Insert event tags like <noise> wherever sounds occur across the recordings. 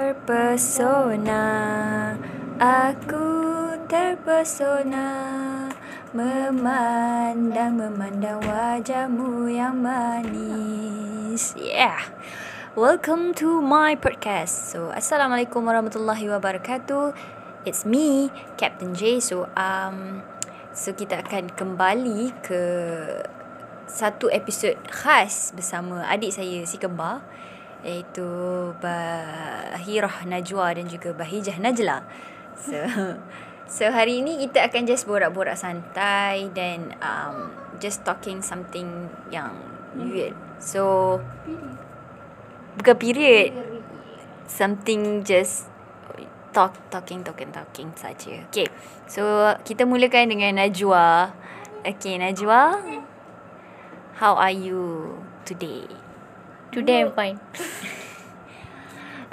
Terpesona, aku terpesona. Memandang, memandang wajahmu yang manis. Yeah. Welcome to my podcast. So, Assalamualaikum warahmatullahi wabarakatuh. It's me, Captain J. So, um, so kita akan kembali ke satu episod khas bersama adik saya si kembar iaitu Bahirah Najwa dan juga Bahijah Najla. So <laughs> so hari ini kita akan just borak-borak santai dan um, just talking something yang weird. So bukan period. Something just talk talking talking talking saja. Okay. So kita mulakan dengan Najwa. Okay Najwa. How are you today? Today I'm fine.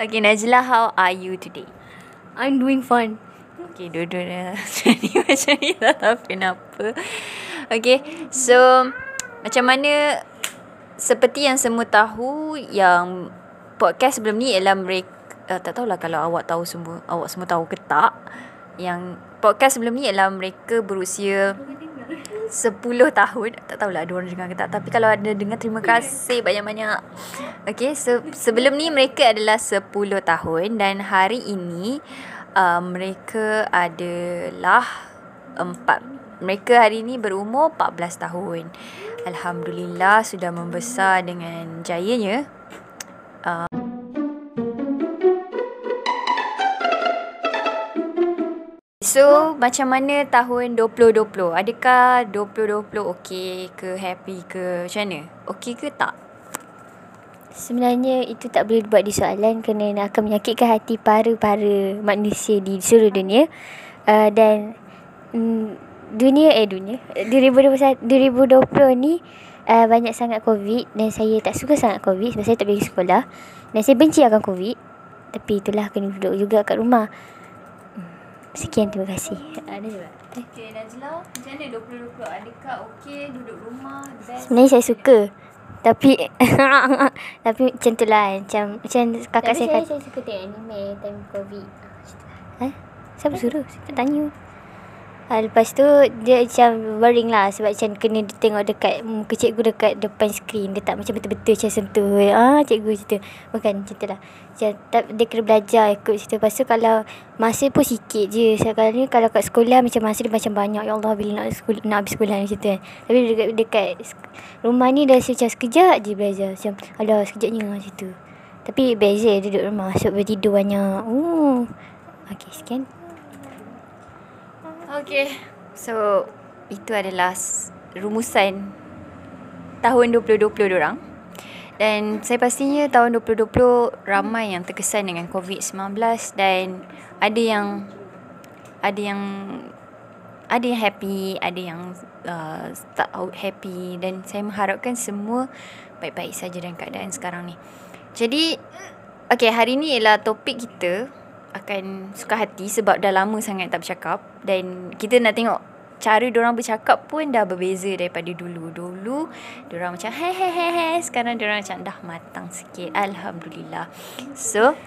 Okay, Najla, how are you today? I'm doing fine. Okay, dua-dua <laughs> jadi macam ni tak tahu kenapa. Okay, so macam mana seperti yang semua tahu yang podcast sebelum ni ialah mereka uh, tak tahulah kalau awak tahu semua awak semua tahu ke tak yang podcast sebelum ni ialah mereka berusia 10 tahun. Tak tahulah ada orang dengar ke tak. Tapi kalau ada dengar Terima kasih banyak-banyak. Okay so, Sebelum ni mereka adalah 10 tahun Dan hari ini uh, Mereka adalah empat Mereka hari ini berumur 14 tahun. Alhamdulillah Sudah membesar dengan jayanya. Uh, So, macam mana tahun 2020? Adakah 2020 okey ke, happy ke, macam mana? Okey ke tak? Sebenarnya itu tak boleh buat di soalan kerana akan menyakitkan hati para-para manusia di seluruh dunia. Uh, dan um, dunia eh dunia 2021 2020 ni uh, banyak sangat covid dan saya tak suka sangat covid sebab saya tak pergi sekolah dan saya benci akan covid. Tapi itulah kena duduk juga kat rumah. Sekian terima kasih. <laughs> Ada juga. Okay, Najla, macam mana 2020? Adakah okey duduk rumah? Best? Sebenarnya saya suka. Tapi <laughs> tapi macam tu lah macam macam kakak Tapi saya saya, kata. saya suka tengok anime time COVID. Eh? Siapa suruh? Saya tak tanya. Ha, lepas tu dia macam boring lah sebab macam kena tengok dekat muka cikgu dekat depan skrin. Dia tak macam betul-betul macam sentuh. Ah cikgu tu. Bukan tu lah. Macam, dia kena belajar ikut situ. Lepas tu kalau masa pun sikit je. Sekarang ni kalau kat sekolah macam masa dia macam banyak. Ya Allah bila nak, sekolah, nak habis sekolah macam tu kan. Tapi dekat, dekat rumah ni dah macam sekejap je belajar. Macam alah sekejapnya macam tu. Tapi beza duduk rumah. Masuk bertidur banyak. Oh. Okay sekian. Okay. So, itu adalah rumusan tahun 2020 diorang. Dan saya pastinya tahun 2020 ramai yang terkesan dengan COVID-19 dan ada yang ada yang ada yang happy, ada yang uh, tak out happy dan saya mengharapkan semua baik-baik saja dalam keadaan sekarang ni. Jadi okay, hari ni ialah topik kita akan suka hati sebab dah lama sangat tak bercakap dan kita nak tengok cara diorang bercakap pun dah berbeza daripada dulu. Dulu diorang macam he he he he sekarang diorang macam dah matang sikit. Alhamdulillah. So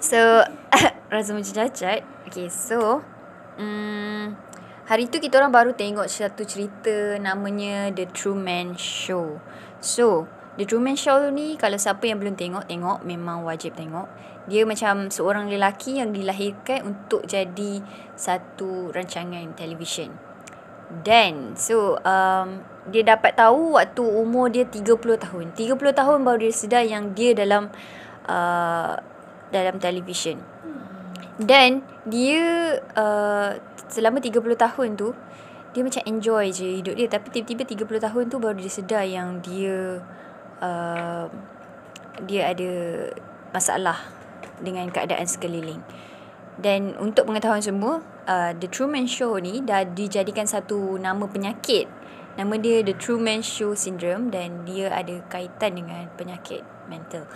so <laughs> rasa macam cacat. Okay, so um, hari tu kita orang baru tengok satu cerita namanya The Truman Show. So, The Truman Show ni kalau siapa yang belum tengok, tengok memang wajib tengok. Dia macam seorang lelaki yang dilahirkan untuk jadi satu rancangan televisyen. Dan so um, dia dapat tahu waktu umur dia 30 tahun. 30 tahun baru dia sedar yang dia dalam uh, dalam televisyen. Dan dia uh, selama 30 tahun tu dia macam enjoy je hidup dia tapi tiba-tiba 30 tahun tu baru dia sedar yang dia uh, dia ada masalah dengan keadaan sekeliling. Dan untuk pengetahuan semua, uh, The Truman Show ni dah dijadikan satu nama penyakit. Nama dia The Truman Show Syndrome dan dia ada kaitan dengan penyakit mental.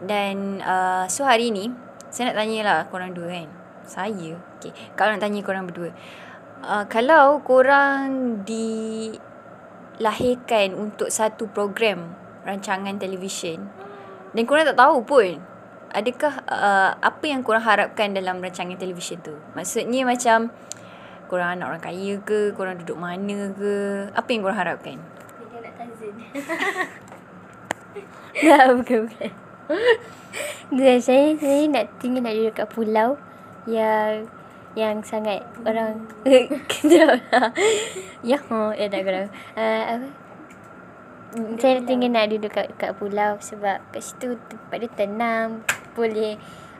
Dan uh, so hari ni, saya nak tanyalah korang dua kan. Saya? Okay. Kalau nak tanya korang berdua. Uh, kalau korang dilahirkan untuk satu program rancangan televisyen dan korang tak tahu pun adakah uh, apa yang korang harapkan dalam rancangan televisyen tu? Maksudnya macam korang anak orang kaya ke, korang duduk mana ke, apa yang korang harapkan? Dia nak tazin. Tak, <laughs> bukan, bukan. Dan <laughs> saya, saya nak tinggal nak duduk kat pulau yang yang sangat orang <laughs> kejap lah. Ya, oh, ya tak korang. Uh, apa? Saya tinggal nak duduk kat, kat pulau sebab kat situ tempat dia tenang. Boleh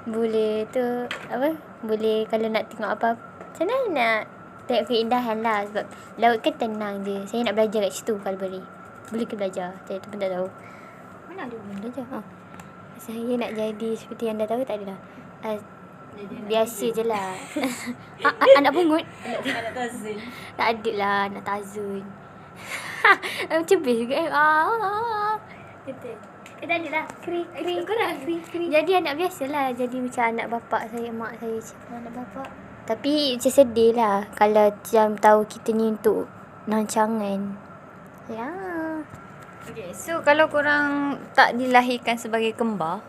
boleh tu apa? Boleh kalau nak tengok apa macam mana nak tengok keindahan lah sebab laut kan tenang je. Saya nak belajar kat situ kalau boleh. Boleh ke belajar? Saya tu pun tak tahu. Mana ada orang belajar? Ha. Saya nak jadi seperti yang dah tahu tak adalah. Uh, biasa je lah. A- <laughs> a- anak pungut. Anak tazin. Tak ada lah nak tazun. <laughs> Macam best juga eh. Ah, ah, ah. Betul. Eh, tak ada lah. Keri, keri. Kau nak keri, keri. Jadi anak biasa lah. Jadi macam anak bapak saya, mak saya. Anak bapak. Tapi macam sedih lah. Kalau macam tahu kita ni untuk rancangan. Ya. Okay, so kalau korang tak dilahirkan sebagai kembar,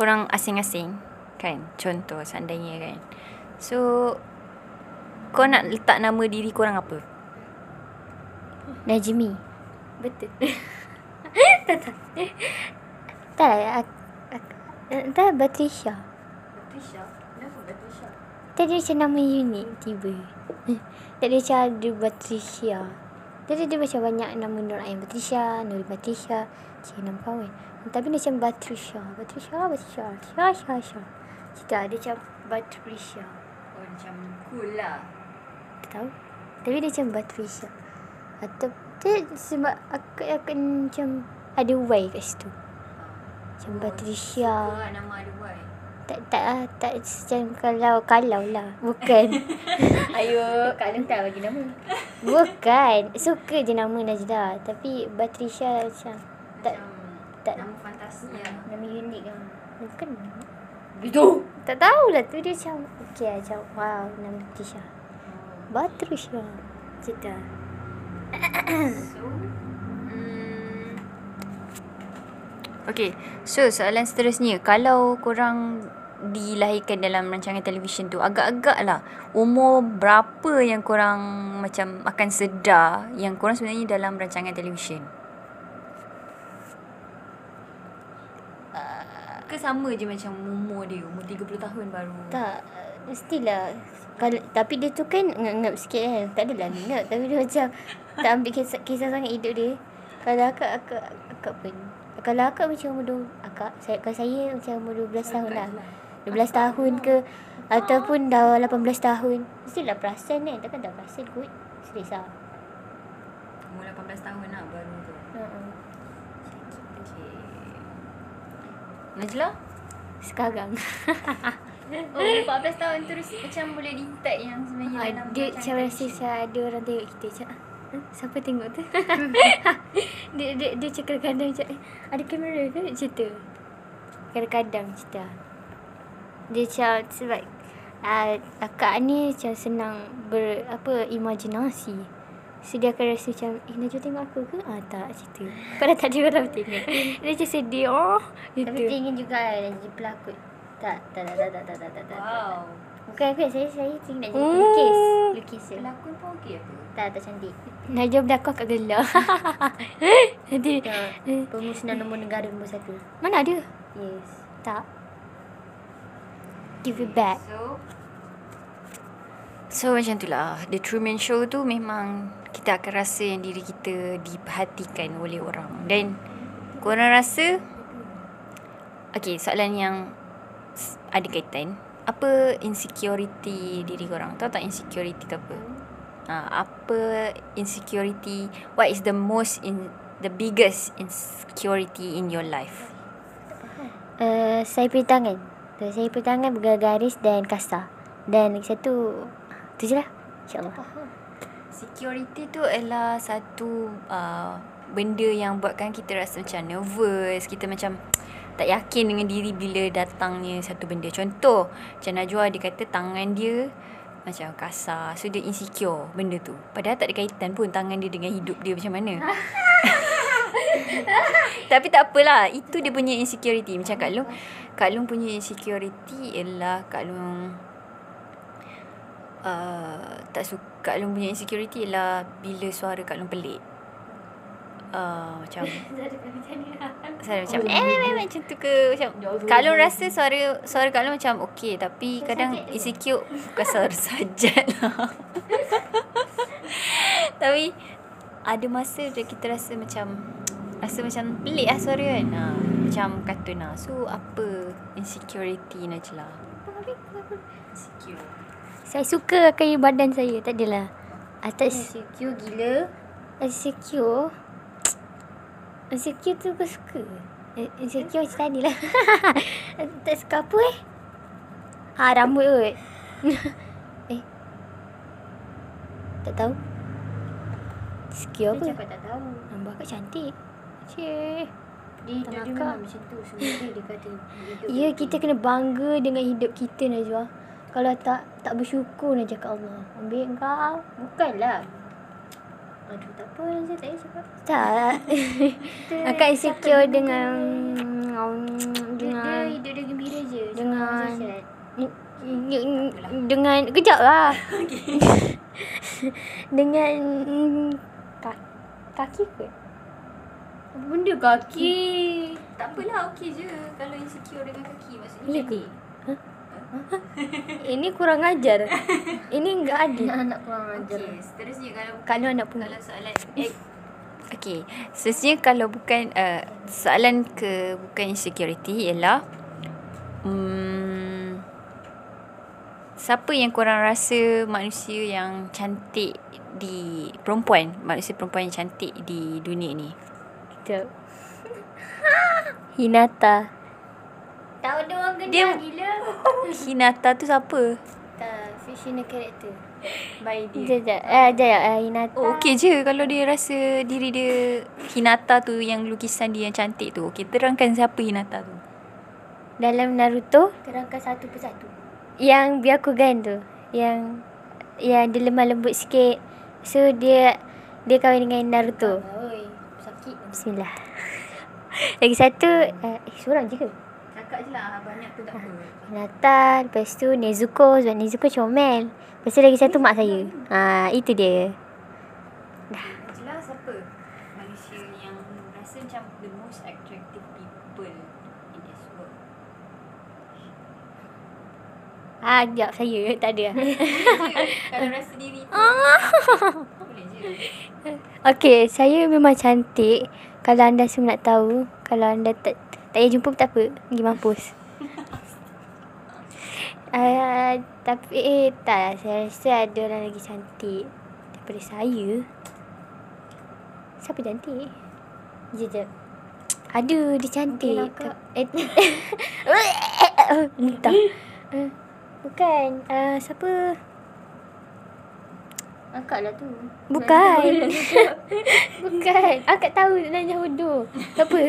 korang asing-asing, kan? Contoh seandainya kan. So, kau nak letak nama diri korang apa? Najmi. Betul. <laughs> <laughs> tak, tak. Tak lah. Ak, ak, tak, Batrisha. Patricia. Kenapa Patricia? Tadi macam nama unik tiba. Tadi macam ada Batrisha. Tadi dia macam banyak nama Nur Ain Batrisha, Nur Batrisha. Cik nama kawan. Tapi dia macam Batrisha. Batrisha, Batrisha. Sha, sha, sha. Cita dia macam Batrisha. Oh, macam cool lah. Tak tahu. Tapi dia macam Batrisha. Atau dia sebab aku akan macam ada Y kat situ. Macam Batrisha. Suka lah nama ada Y. Tak tak ah, tak macam kalau kalau lah. Bukan. <laughs> Ayo. Kak Long tak bagi nama. Bukan. Suka je nama Najda. Tapi Batrisha macam tak tak Nama fantasi lah. Nama unik kan. bukan. Gitu. Tak tahulah tu dia macam okey lah, macam wow nama Batrisha. Batrisha. Cita. So, Okay, so soalan seterusnya. Kalau korang dilahirkan dalam rancangan televisyen tu, agak-agak lah umur berapa yang korang macam akan sedar yang korang sebenarnya dalam rancangan televisyen? Ke sama je macam umur dia, umur 30 tahun baru. Tak mestilah kalau tapi dia tu kan ngap-ngap sikit kan. Tak adalah ngap tapi dia macam tak ambil kisah, kisah sangat hidup dia. Kalau akak akak akak pun. Kalau akak macam umur dua, akak saya kalau saya macam umur 12 tahun lah. 12 tahun ke ataupun dah 18 tahun. Mestilah perasan kan. Takkan tak perasan kot. Serius lah. Umur 18 tahun lah baru tu. Uh-uh. Okay. Najla? Sekarang. <laughs> Oh, 14 tahun terus macam boleh detect yang sebenarnya Ah, dalam dia macam rasa macam ada orang tengok kita macam "Ah, Siapa tengok tu? <laughs> dia dia dia macam kadang-kadang macam eh, ada kamera ke tu. Kadang-kadang cerita. Dia macam sebab uh, akak ni macam senang ber apa imajinasi. So dia akan rasa macam Eh Najwa tengok aku ke? Ah tak cerita Padahal tak ada orang tengok <laughs> Dia macam sedih Oh Tapi Gitu dia ingin juga lah jadi pelakon. Tak, tak, tak, tak, tak, tak, tak, tak, tak. Wow. Bukan aku, saya saya ingin nak jadi Hmm. pelukis. Lukis je. Pelakon pun okey apa? Tak, tak cantik. Najwa berlakon kat gelar <laughs> Nanti Tak, pemusnahan nombor negara nombor satu. Mana ada? Yes. Tak. Give it back. So So macam tu lah The Truman Show tu memang Kita akan rasa yang diri kita Diperhatikan oleh orang Dan Korang rasa Okay soalan yang Ada kaitan Apa insecurity diri korang Tahu tak insecurity tu apa ha, Apa insecurity What is the most in The biggest insecurity in your life Uh, saya punya tangan. So, saya punya tangan bergaris dan kasar. Dan lagi satu, tu je lah. InsyaAllah. Security tu adalah satu uh, benda yang buatkan kita rasa macam nervous. Kita macam tak yakin dengan diri bila datangnya satu benda. Contoh, macam Najwa dia kata tangan dia macam kasar. So dia insecure benda tu. Padahal tak ada kaitan pun tangan dia dengan hidup dia macam mana. <laughs> Tapi tak apalah. Itu dia punya insecurity. Macam Kak Long. Kak Long punya insecurity ialah Kak Long uh, tak suka Kak Long punya insecurity ialah bila suara Kak Long pelik. Uh, macam <laughs> suara macam eh, eh, eh macam tu ke macam Kak Long rasa suara suara Kak Long macam okey tapi kadang insecure bukan suara sajat lah. <laughs> tapi ada masa dia kita rasa macam rasa macam pelik lah suara kan. Ha, macam kartun lah. So apa insecurity Najla? Insecure. Saya suka kayu badan saya. Tak adalah. Atas Insecure gila. insecure. Insecure tu aku suka. Eh, Insecure macam tadi lah. <laughs> tak suka apa eh? Ah, rambut kot. <laughs> eh. Tak tahu. Insecure apa? Dia cakap tak tahu. Nampak kat cantik. Cik. Dia, dia, dia memang macam tu. Sebenarnya dia kata. hidup <laughs> Ya, kita kena bangga dengan hidup kita Najwa. Kalau tak, tak bersyukur Najwa kat Allah. Ambil kau. Bukanlah. Aduh, tak apa. Saya tak cakap. Tak. <laughs> Akak <laughs> insecure dengan... Dia, dia Dengan... hidup dia gembira je. Dengan-. Dengan... Kejap lah. <laughs> dengan... Kaki, ke? Benda kaki? Tak apalah okey je kalau insecure dengan kaki maksudnya Ya jadi. Ini kurang ajar. Ini enggak adil. Anak kurang ajar. Okey, seterusnya kalau Kalau anak pun. kalau soalan eh Okey, seterusnya kalau bukan uh, soalan ke bukan insecurity ialah hmm, siapa yang korang rasa manusia yang cantik di perempuan, manusia perempuan yang cantik di dunia ni? Kejap. Hinata. Tahu dia orang kena Dia- gila. <laughs> Hinata tu siapa? Tak, fictional character. By Sekejap, sekejap. Eh, sekejap. Uh, Hinata. Oh, okey je kalau dia rasa diri dia Hinata tu yang lukisan dia yang cantik tu. Okey, terangkan siapa Hinata tu. Dalam Naruto, Terangkan satu persatu. yang Byakugan tu. Yang yang dia lemah lembut sikit. So dia dia kahwin dengan Naruto. Oi, sakit. Bismillah. Lagi satu uh, eh seorang je ke? Cakap je lah, banyak tu tak apa. Hinata, lepas tu Nezuko sebab Nezuko comel. Lepas tu lagi satu mak saya. Ha, itu dia. Najla siapa? Manusia yang rasa macam the most attractive people in this world. Ah, sekejap saya <laughs> tak ada. <laughs> kalau rasa diri tu. <laughs> boleh je. Okey, saya memang cantik. Kalau anda semua nak tahu, kalau anda tak tak payah jumpa pun tak apa, pergi mampus. Uh, <laughs> tapi eh, tak lah. Saya rasa ada orang lagi cantik daripada saya. Siapa cantik? Sekejap. Ada, dia cantik. Mungkin. Eh, <laughs> entah. Uh, bukan. Uh, siapa? Akak lah tu. Bukan. <laughs> Bukan. Akak tahu Nanya Hudu. Tak apa.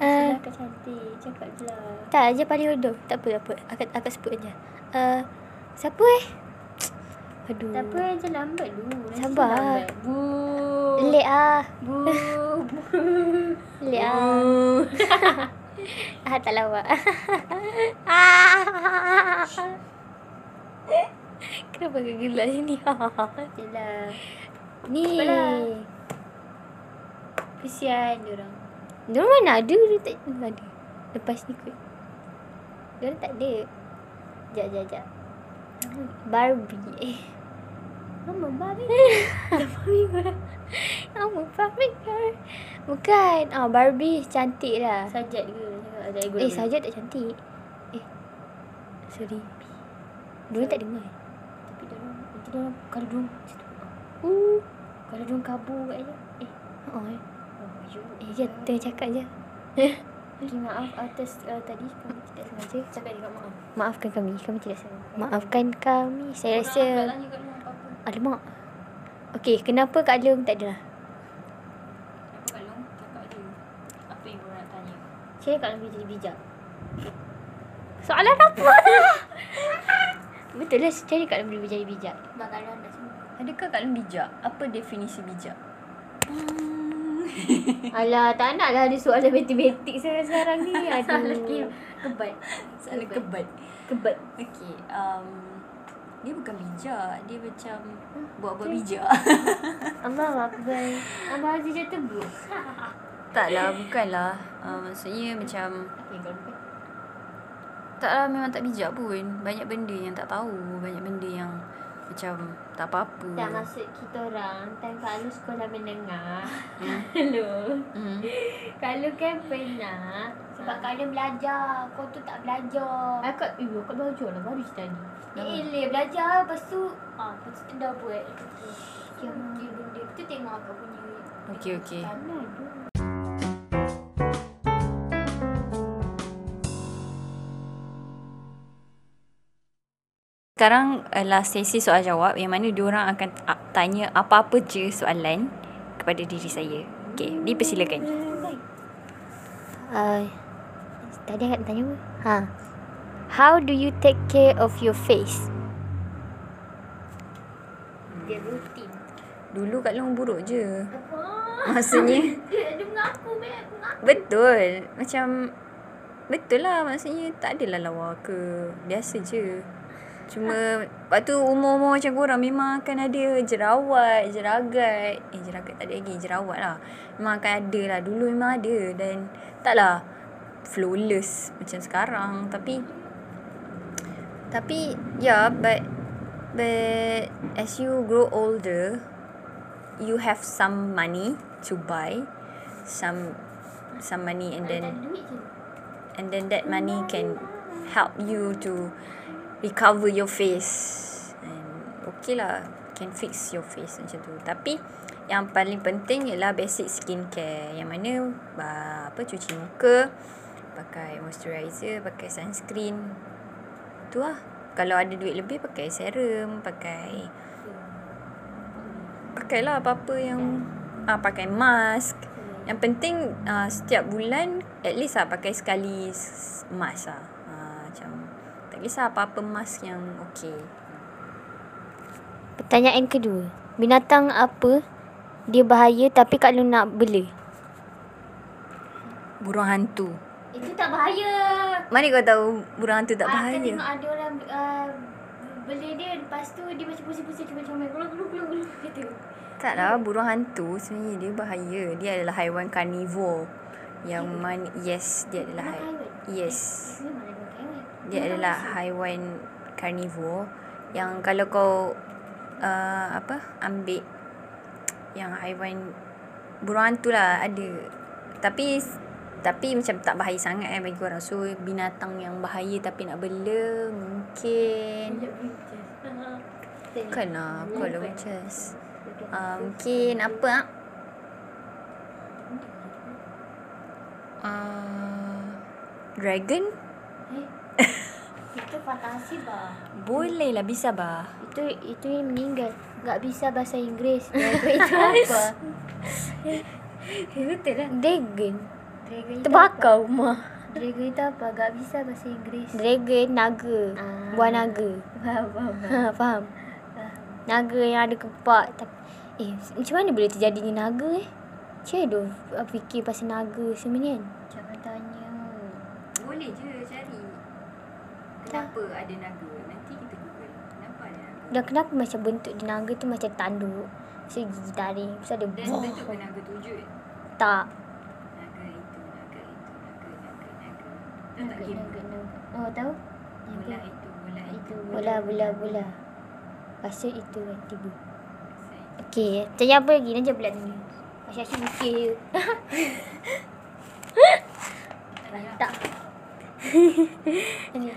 Uh, Akak cantik. Cakap je lah. tak, je paling Hudu. Tak apa, tak apa. Akak, akak sebut je. Uh, siapa eh? <tsk> Aduh. Tak apa, je lambat dulu. Nanti Sabar. lambat. Bu. Lek ah. Bu. <laughs> Lek ah. <laughs> ah, tak lawak. ah. <laughs> Kenapa gelak sini? Yelah. Ni. Apalah. Kesian diorang. Dia mana ada? Dia tak ada. Lepas ni kot. Dia tak ada. Sekejap, sekejap, sekejap. Barbie. Eh. Nama Barbie. <laughs> Nama Barbie <laughs> girl. Bukan. Ah, Barbie cantik lah. Sajat ke? Ada. Eh, saja tak cantik. Eh. Sorry. Dia tak dengar. Tapi diorang, nanti diorang, kalau diorang, macam tu. Uh. Kalau diorang kabur kat je. Eh. Oh, eh. Eh, je tengah cakap je. <laughs> Okay, maaf atas uh, tadi kami tidak sengaja. Cakap juga maaf. Maafkan kami. Kami tidak salah. Maafkan kami. Saya rasa... luar apa-apa. Alamak. Okey, kenapa Kak Long tak ada? Kenapa kat Long cakap je. Apa yang korang nak tanya? Saya kat lebih jadi bijak. Soalan apa? <laughs> Betul lah, cari Kak Long boleh jadi bijak. Makanan dah semua. Adakah kat Long bijak? Apa definisi bijak? Hmm. Alah, tak nak lah ada soalan matematik sekarang, sekarang ni. <laughs> Aduh. Kebat. Soalan kebat. Kebat. Okay. Um, dia bukan bijak. Dia macam buat-buat bijak. <laughs> Abang Akbar. Abang Aziz dah tebuk. <laughs> tak lah, bukanlah. Uh, maksudnya macam Apa yang kau bukan? tak lah memang tak bijak pun. Banyak benda yang tak tahu. Banyak benda yang macam tak apa-apa. Tak maksud kita orang Time kalau sekolah menengah Hmm. <laughs> Hello Hmm. Kalau kan pernah Sebab kalau belajar Kau tu tak belajar Akak, ibu akak belajar lah baru cerita ni. Eh, Eleh belajar Lepas tu ah, Lepas tu dah buat Yang okay, benda Kita tengok akak punya Okey, okey. Tanah tu Sekarang adalah sesi soal jawab yang mana diorang akan tanya apa-apa je soalan kepada diri saya. Okey, dipersilakan. uh, Tadi akak tanya apa? Ha How do you take care of your face? Dia rutin Dulu Kak Long buruk je. Maksudnya <laughs> Dia mengaku Mek Mengaku betul. Macam betul lah maksudnya tak adalah lawa ke. Biasa je. Cuma waktu umur-umur macam korang memang akan ada jerawat, jeragat. Eh jeragat tak ada lagi, jerawat lah. Memang akan ada lah. Dulu memang ada dan taklah flawless macam sekarang. Tapi tapi yeah, but but as you grow older, you have some money to buy some some money and then and then that money can help you to recover your face. And okay lah can fix your face macam tu. Tapi yang paling penting ialah basic skincare. Yang mana apa cuci muka pakai moisturizer pakai sunscreen. Tu lah. Kalau ada duit lebih pakai serum pakai pakailah apa-apa yang ah pakai mask. Yang penting uh, setiap bulan at least lah pakai sekali mask lah. Macam tak kisah apa-apa mask yang okey. Pertanyaan kedua Binatang apa Dia bahaya tapi Kak Long nak bela Burung hantu. Itu tak bahaya Mana kau tahu burung hantu tak Ah, Kan bahaya? tengok ada orang uh, Bela dia Lepas tu dia macam pusing-pusing Dia macam main gulung-gulung Gitu Tak lah, burung hantu sebenarnya dia bahaya. Dia adalah haiwan carnivore. Yang mana, yes, dia adalah haiwan? Yes. Dia adalah haiwan carnivore yang kalau kau uh, apa ambil yang haiwan burung hantu lah ada. Tapi tapi macam tak bahaya sangat eh bagi orang. So binatang yang bahaya tapi nak bela mungkin kan lah kalau macam uh, mungkin apa ah? Uh, dragon Itu fantasi bah boleh lah bisa bah. Itu itu yang meninggal Tak bisa bahasa Inggeris itu apa <laughs> Betul lah. Dragon Dragon itu Terbakar rumah apa? Dragon itu apa? Gak bisa bahasa Inggeris. Dragon naga Ah. Buah naga Faham, faham, faham. <laughs> ha, Faham Naga yang ada kepak tapi, Eh macam mana boleh terjadinya naga eh Macam mana fikir pasal naga sebenarnya kan Jangan tanya. Boleh je cari. Kenapa ada naga? Nanti kita google. Kenapa ada naga? Dan kenapa macam bentuk dia naga tu macam tanduk So gigi taring ada Dan buah bentuk naga tu wujud. Tak Naga itu, naga itu, naga, naga, naga. Tahu tak Naga, game? naga, naga. Oh, tahu? Bola itu, bola itu. Bola bola bola Rasa itu kan tiba Okey Tanya apa lagi Nanti pula tanya Asyik-asyik fikir <laughs> <laughs> tanya. Tak Tanya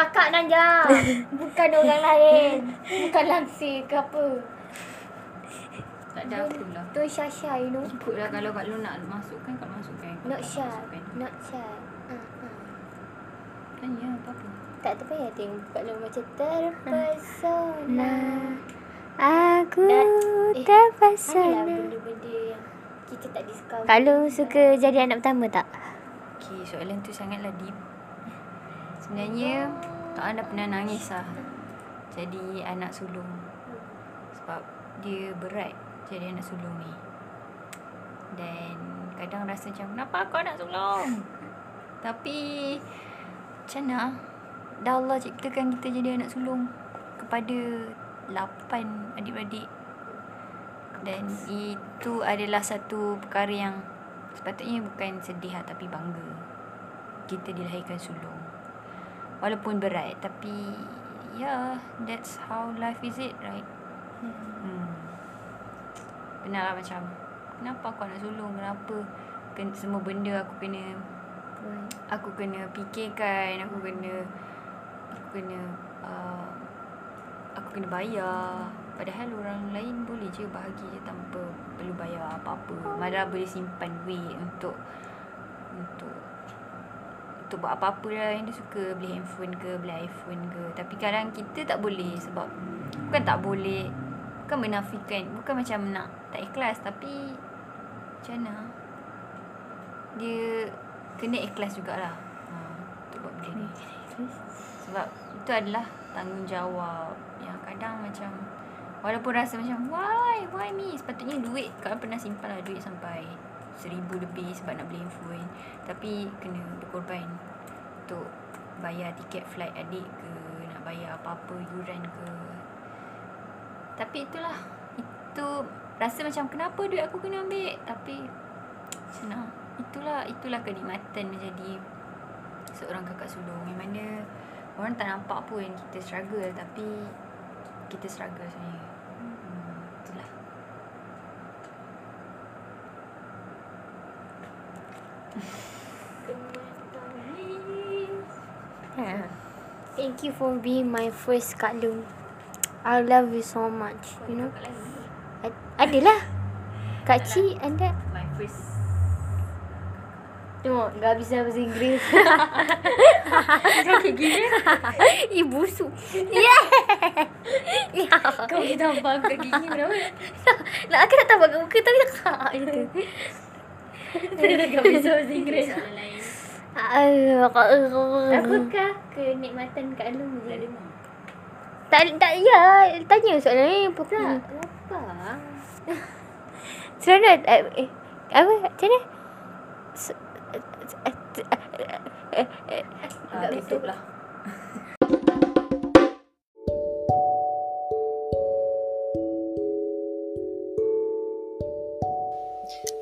Kakak Nanja <laughs> Bukan orang lain Bukan langsir ke apa Tak ada apa lah. Tu Syasha you know Ikutlah kalau Kak Lu nak masukkan, Kak masukkan. Kalau Not tak shy masukkan. Not shy uh, uh. Tanya apa-apa. Tak terpayah tengok Kak Long macam terpesona <laughs> Aku Dan- terpesona eh, Adalah benda-benda yang kita tak discover. Kak Long suka jadi anak pertama tak? Okay, soalan tu sangatlah deep. Sebenarnya, Kak Ana pernah nangis lah. Jadi anak sulung. Sebab dia berat. jadi anak sulung ni. Dan kadang rasa macam kenapa aku anak sulung? Tapi macam mana? Dah Allah ciptakan kita jadi anak sulung kepada lapan adik-beradik. Dan itu adalah satu perkara yang sepatutnya bukan sedih lah, tapi bangga. Kita dilahirkan sulung. Walaupun berat tapi yeah, that's how life is it, right? Hmm. Pernah lah macam Kenapa aku nak sulung? Kenapa kena, Semua benda aku kena Aku kena fikirkan Aku kena Aku kena uh, Aku kena bayar. Padahal orang lain boleh je bahagia je Tanpa perlu bayar apa-apa. Malah boleh simpan duit Untuk Untuk Untuk buat apa-apa lah. Yang dia suka Beli handphone ke Beli iPhone ke. Tapi kadang kita tak boleh Sebab Bukan tak boleh Bukan menafikan Bukan macam nak Tak ikhlas. Tapi Macam mana? Dia Kena ikhlas jugalah. Ha, Untuk buat benda ni. Sebab Itu adalah Tanggungjawab. Yang kadang macam Walaupun rasa macam Why? Why me? Sepatutnya duit Kau pernah simpan lah duit sampai Seribu lebih Sebab nak beli handphone. Tapi Kena berkorban Untuk Bayar tiket flight adik ke Nak bayar apa-apa Yuran ke. Tapi itulah. Itu Rasa macam kenapa duit aku kena ambil? Tapi mana Itulah Itulah kenikmatan menjadi Seorang kakak sulung. Yang mana Orang tak nampak pun Kita struggle Tapi Kita struggle sebenarnya hmm, Itulah Thank you for being my first Kak Long. I love you so much. You know. A- adalah. Kak Ci ada. My first Tengok, enggak bisa bahasa Inggeris. Sakit gila Ih, <laughs> busuk. Yeah. <laughs> Ya. Kau kita tampar kaki gigi kenapa <laughs> Nak aku nak tahu muka tapi tak kak Kau bisa bahasa Inggeris Soalan lain Apakah kenikmatan Kak Long je? Tak, tak, ya. Tanya soalan ni. Tak. Kenapa <laughs> Seronok. Eh, eh, apa? Macam mana? Eh, eh, eh, Ah, tutup lah <laughs>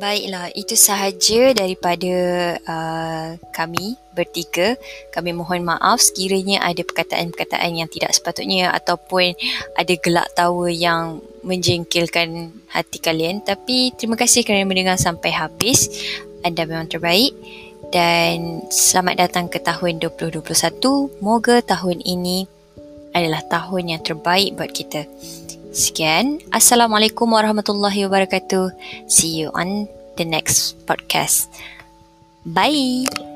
Baiklah, itu sahaja daripada uh, kami bertiga. Kami mohon maaf sekiranya ada perkataan-perkataan yang tidak sepatutnya ataupun ada gelak tawa yang menjengkelkan hati kalian. Tapi terima kasih kerana mendengar sampai habis. Anda memang terbaik. Dan selamat datang ke tahun 2021. Moga tahun ini adalah tahun yang terbaik buat kita. Sekian. Assalamualaikum warahmatullahi wabarakatuh. See you on the next podcast. Bye.